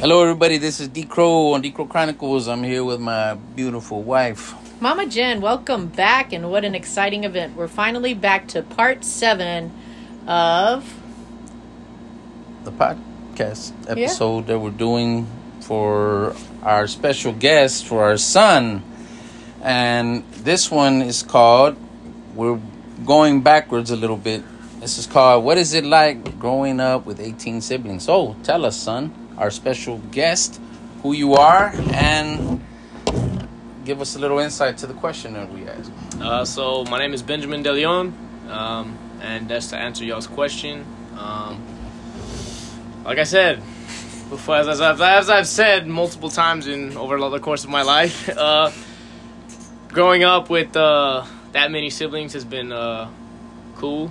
Hello, everybody. This is D Crow on D Crow Chronicles. I'm here with my beautiful wife. Mama Jen, welcome back, and what an exciting event. We're finally back to part seven of the podcast episode yeah. that we're doing for our special guest, for our son. And this one is called, we're going backwards a little bit. This is called, What is it like growing up with 18 siblings? So tell us, son, our special guest, who you are, and give us a little insight to the question that we asked. Uh, so my name is Benjamin De Leon, um, and that's to answer y'all's question. Um, like I said, before as, as, I've, as I've said multiple times in over the course of my life, uh, growing up with uh, that many siblings has been uh, cool.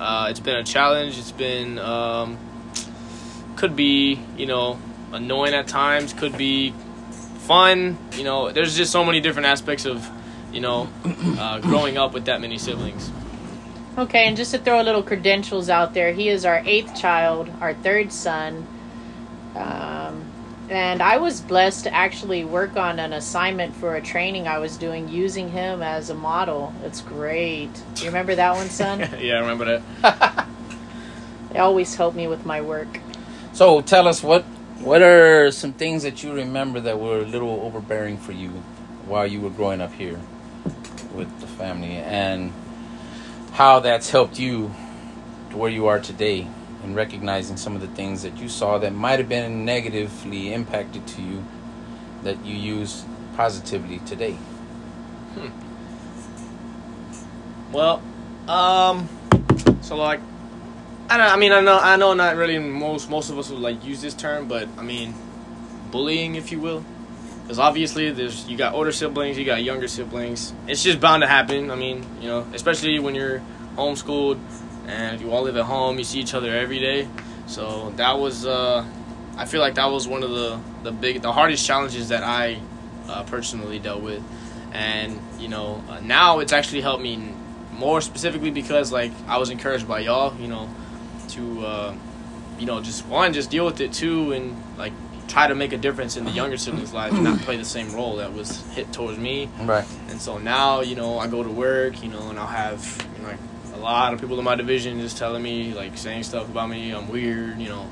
Uh, it's been a challenge. It's been um, could be you know annoying at times. Could be fun. You know, there's just so many different aspects of, you know, uh, growing up with that many siblings. Okay, and just to throw a little credentials out there, he is our eighth child, our third son. Um, and I was blessed to actually work on an assignment for a training I was doing using him as a model. It's great. You remember that one, son? yeah, I remember that. they always help me with my work. So tell us what what are some things that you remember that were a little overbearing for you while you were growing up here with the family and how that's helped you to where you are today and recognizing some of the things that you saw that might have been negatively impacted to you that you use positively today? Hmm. Well, um, so like I don't. I mean, I know. I know. Not really. Most most of us would like use this term, but I mean, bullying, if you will, because obviously there's you got older siblings, you got younger siblings. It's just bound to happen. I mean, you know, especially when you're homeschooled and you all live at home, you see each other every day. So that was. Uh, I feel like that was one of the the big, the hardest challenges that I uh, personally dealt with, and you know, uh, now it's actually helped me more specifically because like I was encouraged by y'all. You know to uh, you know just one just deal with it too and like try to make a difference in the younger siblings' lives and not play the same role that was hit towards me. Right. And so now, you know, I go to work, you know, and I'll have you know, like a lot of people in my division just telling me, like saying stuff about me, I'm weird, you know.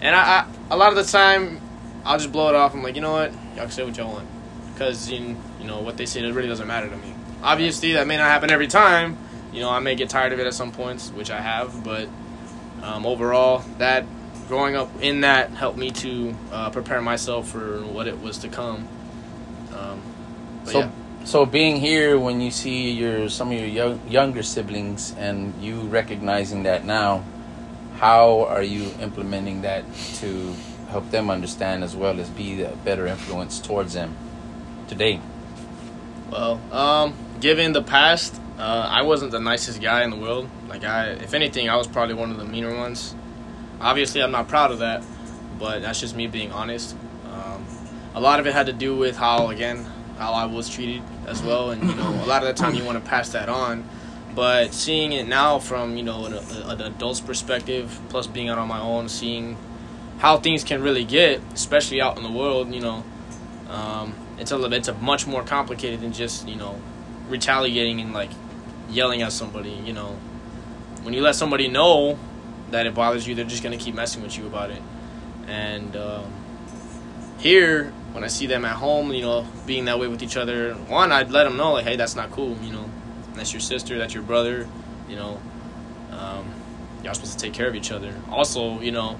And I, I a lot of the time, I'll just blow it off. I'm like, you know what, y'all can say what y'all want, because in you know what they say, it really doesn't matter to me. Obviously, that may not happen every time. You know, I may get tired of it at some points, which I have, but um, overall, that growing up in that helped me to uh, prepare myself for what it was to come. Um, so, yeah. so being here when you see your some of your young, younger siblings and you recognizing that now, how are you implementing that to help them understand as well as be a better influence towards them today? Well, um, given the past, uh, I wasn't the nicest guy in the world. Like I, if anything, I was probably one of the meaner ones. Obviously, I'm not proud of that, but that's just me being honest. Um, a lot of it had to do with how, again, how I was treated as well, and you know, a lot of the time you want to pass that on. But seeing it now from you know an, an adult's perspective, plus being out on my own, seeing how things can really get, especially out in the world, you know, um, it's a it's a much more complicated than just you know retaliating and like yelling at somebody, you know, when you let somebody know that it bothers you, they're just gonna keep messing with you about it. And um, here, when I see them at home, you know, being that way with each other, one, I'd let them know, like, hey, that's not cool, you know, that's your sister, that's your brother, you know, um, y'all supposed to take care of each other. Also, you know,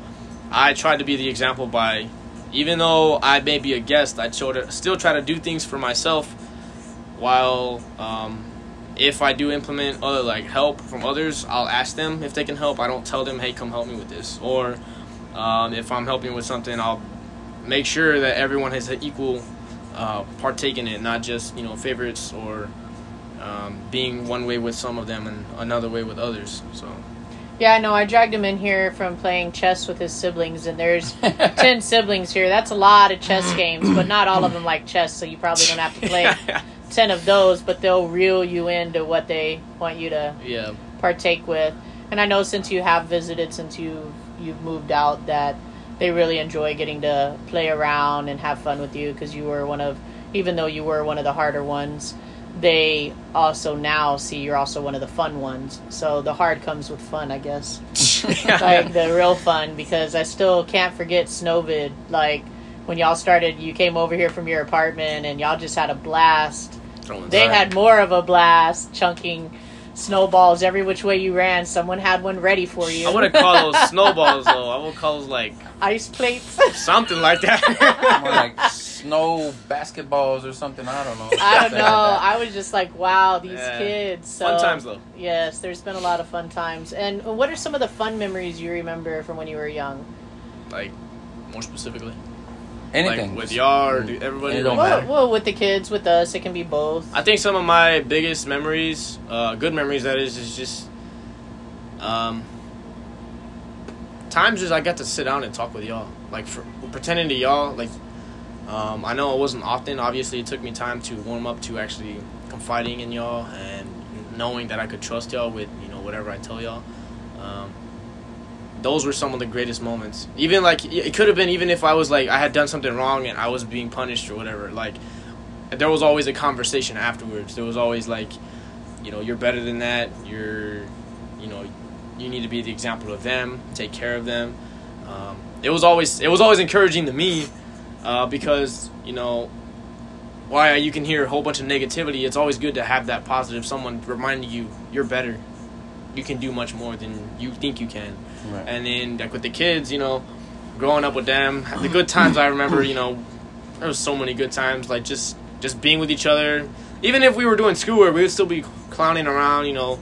I tried to be the example by, even though I may be a guest, I still try to do things for myself while um, if I do implement other like help from others, I'll ask them if they can help. I don't tell them, "Hey, come help me with this." Or um, if I'm helping with something, I'll make sure that everyone has an equal uh, partake in it, not just you know favorites or um, being one way with some of them and another way with others. So. Yeah, no, I dragged him in here from playing chess with his siblings, and there's 10 siblings here. That's a lot of chess games, but not all of them like chess, so you probably don't have to play ten of those, but they'll reel you into what they want you to yeah. partake with. And I know since you have visited, since you you've moved out, that they really enjoy getting to play around and have fun with you because you were one of, even though you were one of the harder ones, they also now see you're also one of the fun ones. So the hard comes with fun, I guess. like the real fun because I still can't forget Snowvid. Like when y'all started, you came over here from your apartment and y'all just had a blast. They had more of a blast chunking snowballs every which way you ran. Someone had one ready for you. I wouldn't call those snowballs though. I would call those like ice plates, something like that. More like snow basketballs or something. I don't know. I don't know. Like I was just like, wow, these yeah. kids. So, fun times though. Yes, there's been a lot of fun times. And what are some of the fun memories you remember from when you were young? Like, more specifically. Anything like with y'all or everybody. It don't well, matter. well, with the kids, with us, it can be both. I think some of my biggest memories, uh, good memories, that is, is just um, times just I got to sit down and talk with y'all, like for, pretending to y'all. Like um, I know it wasn't often. Obviously, it took me time to warm up to actually confiding in y'all and knowing that I could trust y'all with you know whatever I tell y'all. Um, those were some of the greatest moments. Even like it could have been even if I was like I had done something wrong and I was being punished or whatever. Like there was always a conversation afterwards. There was always like, you know, you're better than that. You're, you know, you need to be the example of them. Take care of them. Um, it was always it was always encouraging to me uh, because you know why you can hear a whole bunch of negativity. It's always good to have that positive someone reminding you you're better. You can do much more than you think you can. Right. And then like with the kids, you know, growing up with them, the good times I remember, you know, there was so many good times, like just just being with each other. Even if we were doing schoolwork, we would still be clowning around, you know,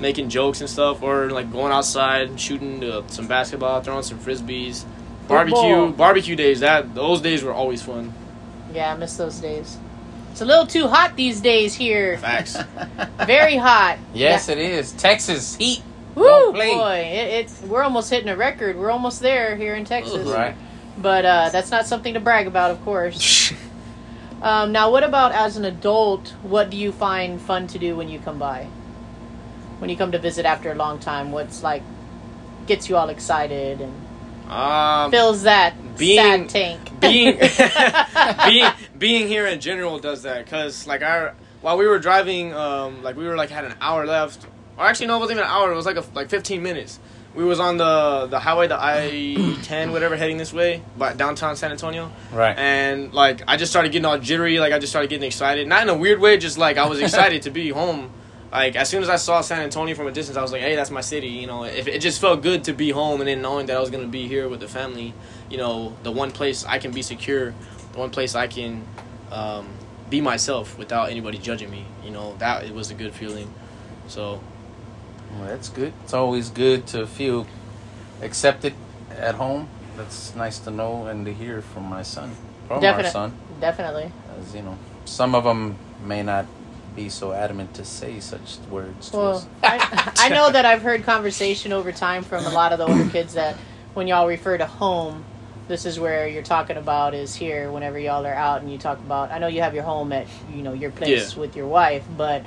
making jokes and stuff, or like going outside, shooting uh, some basketball, throwing some frisbees, barbecue, Football. barbecue days. That those days were always fun. Yeah, I miss those days. It's a little too hot these days here. Facts. Very hot. Yes, yeah. it is. Texas heat. Woo, boy! It, it's we're almost hitting a record. We're almost there here in Texas. Right. But uh, that's not something to brag about, of course. um, now, what about as an adult? What do you find fun to do when you come by? When you come to visit after a long time, what's like gets you all excited and um, fills that being, sad tank? Being being being here in general does that because like our while we were driving, um, like we were like had an hour left or actually no, it wasn't even an hour. It was like a, like 15 minutes. We was on the the highway, the I ten, whatever, heading this way, but downtown San Antonio. Right. And like I just started getting all jittery, like I just started getting excited. Not in a weird way, just like I was excited to be home. Like as soon as I saw San Antonio from a distance, I was like, "Hey, that's my city." You know, if it just felt good to be home, and then knowing that I was gonna be here with the family. You know, the one place I can be secure, the one place I can um, be myself without anybody judging me. You know, that it was a good feeling. So well, that's good. It's always good to feel accepted at home. That's nice to know and to hear from my son, from Definite, our son. Definitely. As you know, some of them may not be so adamant to say such words. Well, I, I know that I've heard conversation over time from a lot of the older kids that when y'all refer to home, this is where you're talking about is here whenever y'all are out and you talk about I know you have your home at you know your place yeah. with your wife, but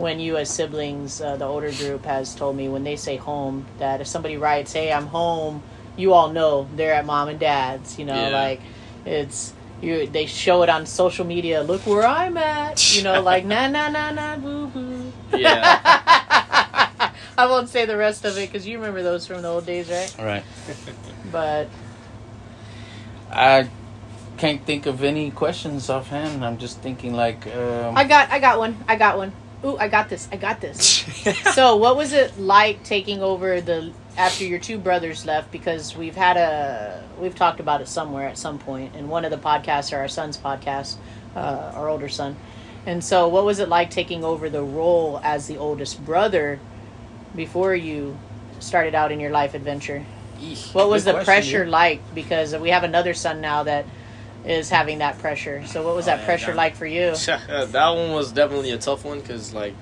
when you as siblings, uh, the older group has told me when they say home that if somebody writes, "Hey, I'm home," you all know they're at mom and dad's. You know, yeah. like it's you. They show it on social media. Look where I'm at. You know, like na na na na boo boo. Yeah. I won't say the rest of it because you remember those from the old days, right? Right. but I can't think of any questions offhand. I'm just thinking like. Um, I got. I got one. I got one. Ooh, I got this. I got this. so, what was it like taking over the after your two brothers left? Because we've had a we've talked about it somewhere at some point in one of the podcasts or our son's podcast, uh, our older son. And so, what was it like taking over the role as the oldest brother before you started out in your life adventure? Eesh, what was the question, pressure like? Because we have another son now that is having that pressure. So what was oh, that pressure that, like for you? that one was definitely a tough one because like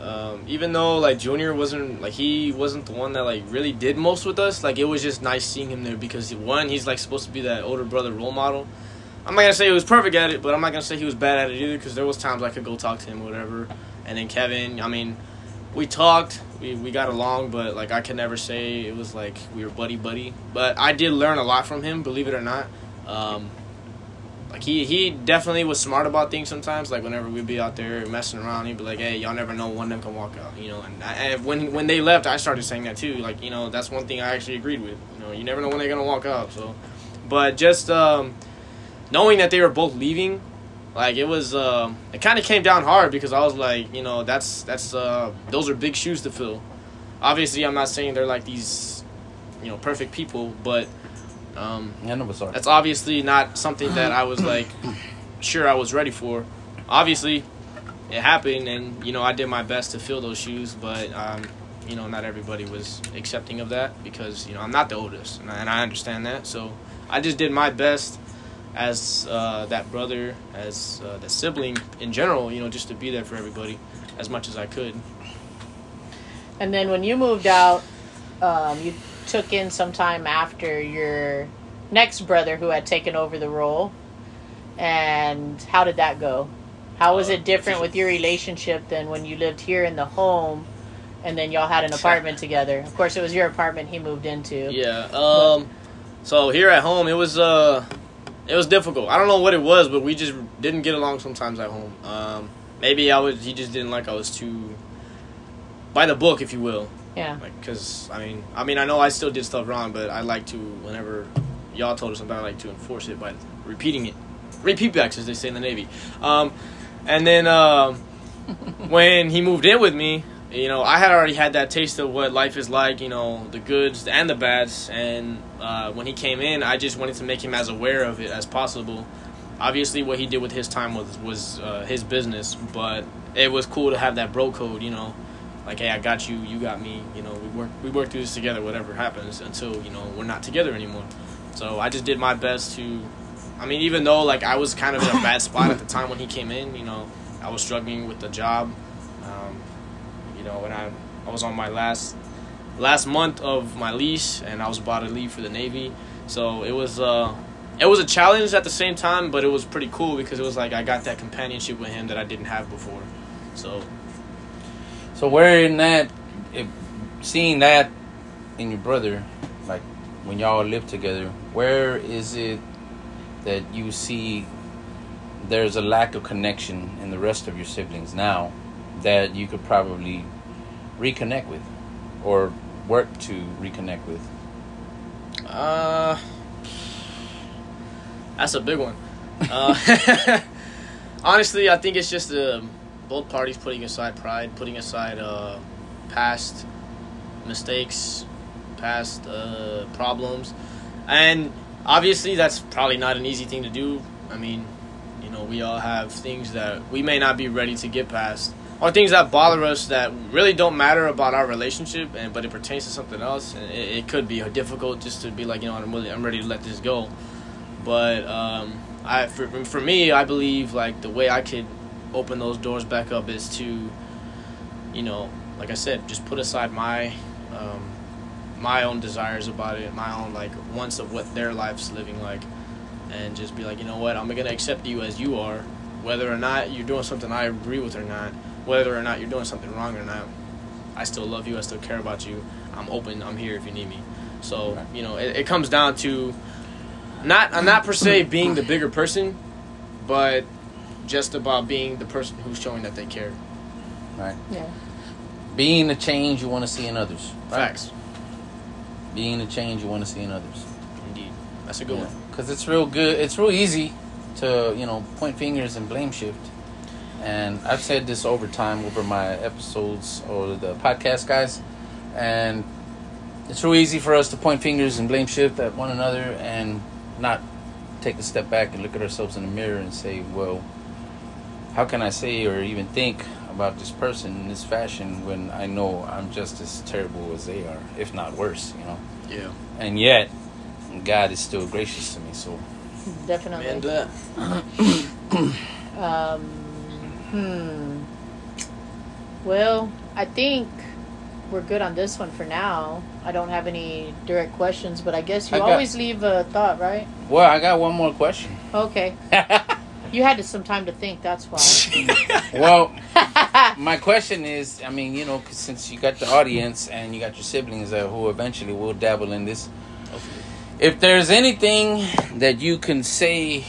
um, even though like Junior wasn't like he wasn't the one that like really did most with us, like it was just nice seeing him there because one he's like supposed to be that older brother role model. I'm not gonna say he was perfect at it, but I'm not gonna say he was bad at it either because there was times I could go talk to him, whatever. And then Kevin, I mean, we talked, we, we got along, but like I can never say it was like we were buddy buddy. But I did learn a lot from him, believe it or not. Um, like he he definitely was smart about things sometimes. Like whenever we'd be out there messing around, he'd be like, "Hey, y'all never know when them can walk out," you know. And, I, when when they left, I started saying that too. Like you know, that's one thing I actually agreed with. You know, you never know when they're gonna walk out. So, but just um, knowing that they were both leaving, like it was, um, it kind of came down hard because I was like, you know, that's that's uh, those are big shoes to fill. Obviously, I'm not saying they're like these, you know, perfect people, but um, Yeah, no, but sorry. that's obviously not something that I was like sure I was ready for. Obviously, it happened, and you know I did my best to fill those shoes, but um, you know not everybody was accepting of that because you know I'm not the oldest, and I, and I understand that. So I just did my best as uh, that brother, as uh, the sibling in general, you know, just to be there for everybody as much as I could. And then when you moved out, um, you took in some time after your next brother who had taken over the role. And how did that go? How was Uh, it different with your relationship than when you lived here in the home and then y'all had an apartment together? Of course, it was your apartment he moved into. Yeah. Um. So here at home, it was uh, it was difficult. I don't know what it was, but we just didn't get along sometimes at home. Um. Maybe I was. He just didn't like I was too by the book, if you will. Yeah. Like, cause I mean, I mean, I know I still did stuff wrong, but I like to whenever y'all told us something, I like to enforce it by repeating it. Repeat backs, as they say in the Navy. Um, and then um, when he moved in with me, you know, I had already had that taste of what life is like, you know, the goods and the bads. And uh, when he came in, I just wanted to make him as aware of it as possible. Obviously, what he did with his time was was uh, his business, but it was cool to have that bro code, you know, like, hey, I got you, you got me, you know, we work we work through this together, whatever happens, until you know we're not together anymore. So I just did my best to, I mean, even though like I was kind of in a bad spot at the time when he came in, you know, I was struggling with the job. Um, you know, when I I was on my last last month of my lease, and I was about to leave for the Navy, so it was uh it was a challenge at the same time, but it was pretty cool because it was like I got that companionship with him that I didn't have before. So So where in that, if, seeing that in your brother, like when y'all live together, where is it that you see there's a lack of connection in the rest of your siblings now that you could probably reconnect with, or work to reconnect with? Uh, that's a big one. Uh, honestly, I think it's just uh, both parties putting aside pride, putting aside uh, past mistakes, past uh, problems, and obviously that's probably not an easy thing to do. I mean, you know, we all have things that we may not be ready to get past, or things that bother us that really don't matter about our relationship, and but it pertains to something else, and it, it could be difficult just to be like, you know, I'm really, I'm ready to let this go. But um, I, for, for me, I believe like the way I could open those doors back up is to, you know, like I said, just put aside my, um, my own desires about it, my own like wants of what their life's living like, and just be like, you know what, I'm gonna accept you as you are, whether or not you're doing something I agree with or not, whether or not you're doing something wrong or not. I still love you. I still care about you. I'm open. I'm here if you need me. So you know, it, it comes down to not uh, not per se being the bigger person, but just about being the person who's showing that they care. Right. Yeah. Being the change you want to see in others. Right? Facts, Being the change you want to see in others. indeed. That's a good one. Because it's real good. It's real easy to you know point fingers and blame shift. And I've said this over time over my episodes or the podcast guys, and it's real easy for us to point fingers and blame shift at one another and not take a step back and look at ourselves in the mirror and say, well, how can I say or even think about this person in this fashion when I know I'm just as terrible as they are, if not worse, you know? Yeah. And yet, God is still gracious to me, so Definitely. And uh, Um, hmm. Well, I think we're good on this one for now. I don't have any direct questions, but I guess you I got- always leave a thought, right? Well, I got one more question. Okay. You had some time to think, that's why. well, my question is, I mean, you know, since you got the audience and you got your siblings uh, who eventually will dabble in this, if there's anything that you can say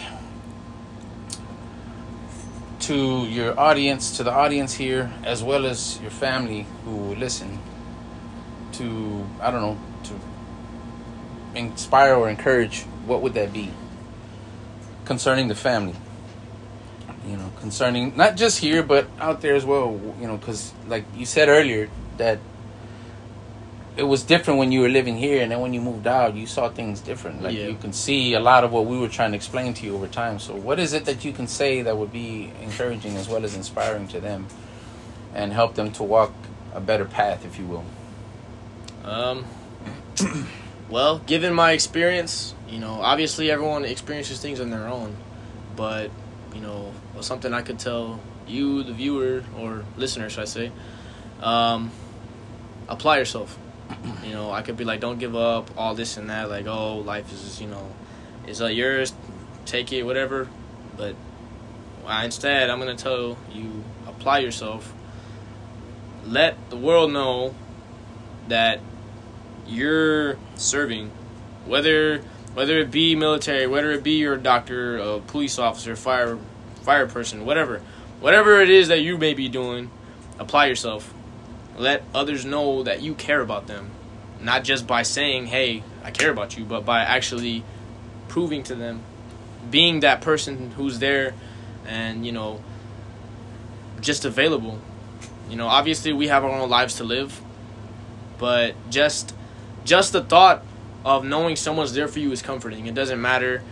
to your audience, to the audience here, as well as your family who listen, to I don't know, to inspire or encourage, what would that be? Concerning the family, you know, concerning not just here but out there as well, you know, because like you said earlier that it was different when you were living here and then when you moved out you saw things different. Like Yeah. you can see a lot of what we were trying to explain to you over time. So what is it that you can say that would be encouraging as well as inspiring to them and help them to walk a better path if you will? Um, well, given my experience, you know, obviously everyone experiences things on their own, but you know, or something I could tell you, the viewer or listener, should I say, um, apply yourself. You know, I could be like, don't give up, all this and that, like, oh, life is, you know, is uh, yours, take it, whatever. But uh, instead, I'm gonna tell you, apply yourself. Let the world know that you're serving, whether whether it be military, whether it be your doctor, a police officer, fire fire person, whatever, whatever it is that you may be doing, apply yourself. Let others know that you care about them, not just by saying, "Hey, I care about you," but by actually proving to them, being that person who's there, and you know, just available. You know, obviously we have our own lives to live, but just just the thought of knowing someone's there for you is comforting. It doesn't matter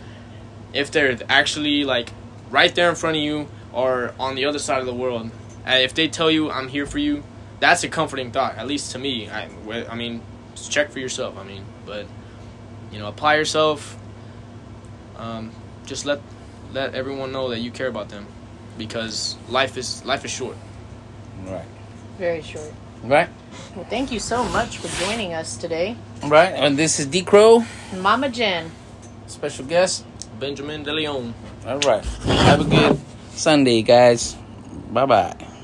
if they're actually like right there in front of you or on the other side of the world. If they tell you I'm here for you, that's a comforting thought. At least to me. I, I mean, just check for yourself. I mean, but you know, apply yourself. Um, just let let everyone know that you care about them, because life is life is short. right Very short. right Well, thank you so much for joining us today. Right and this is d crow Mama Jen. special guest. Benjamin De Leon. all right. Have a good sunday guys. Bye bye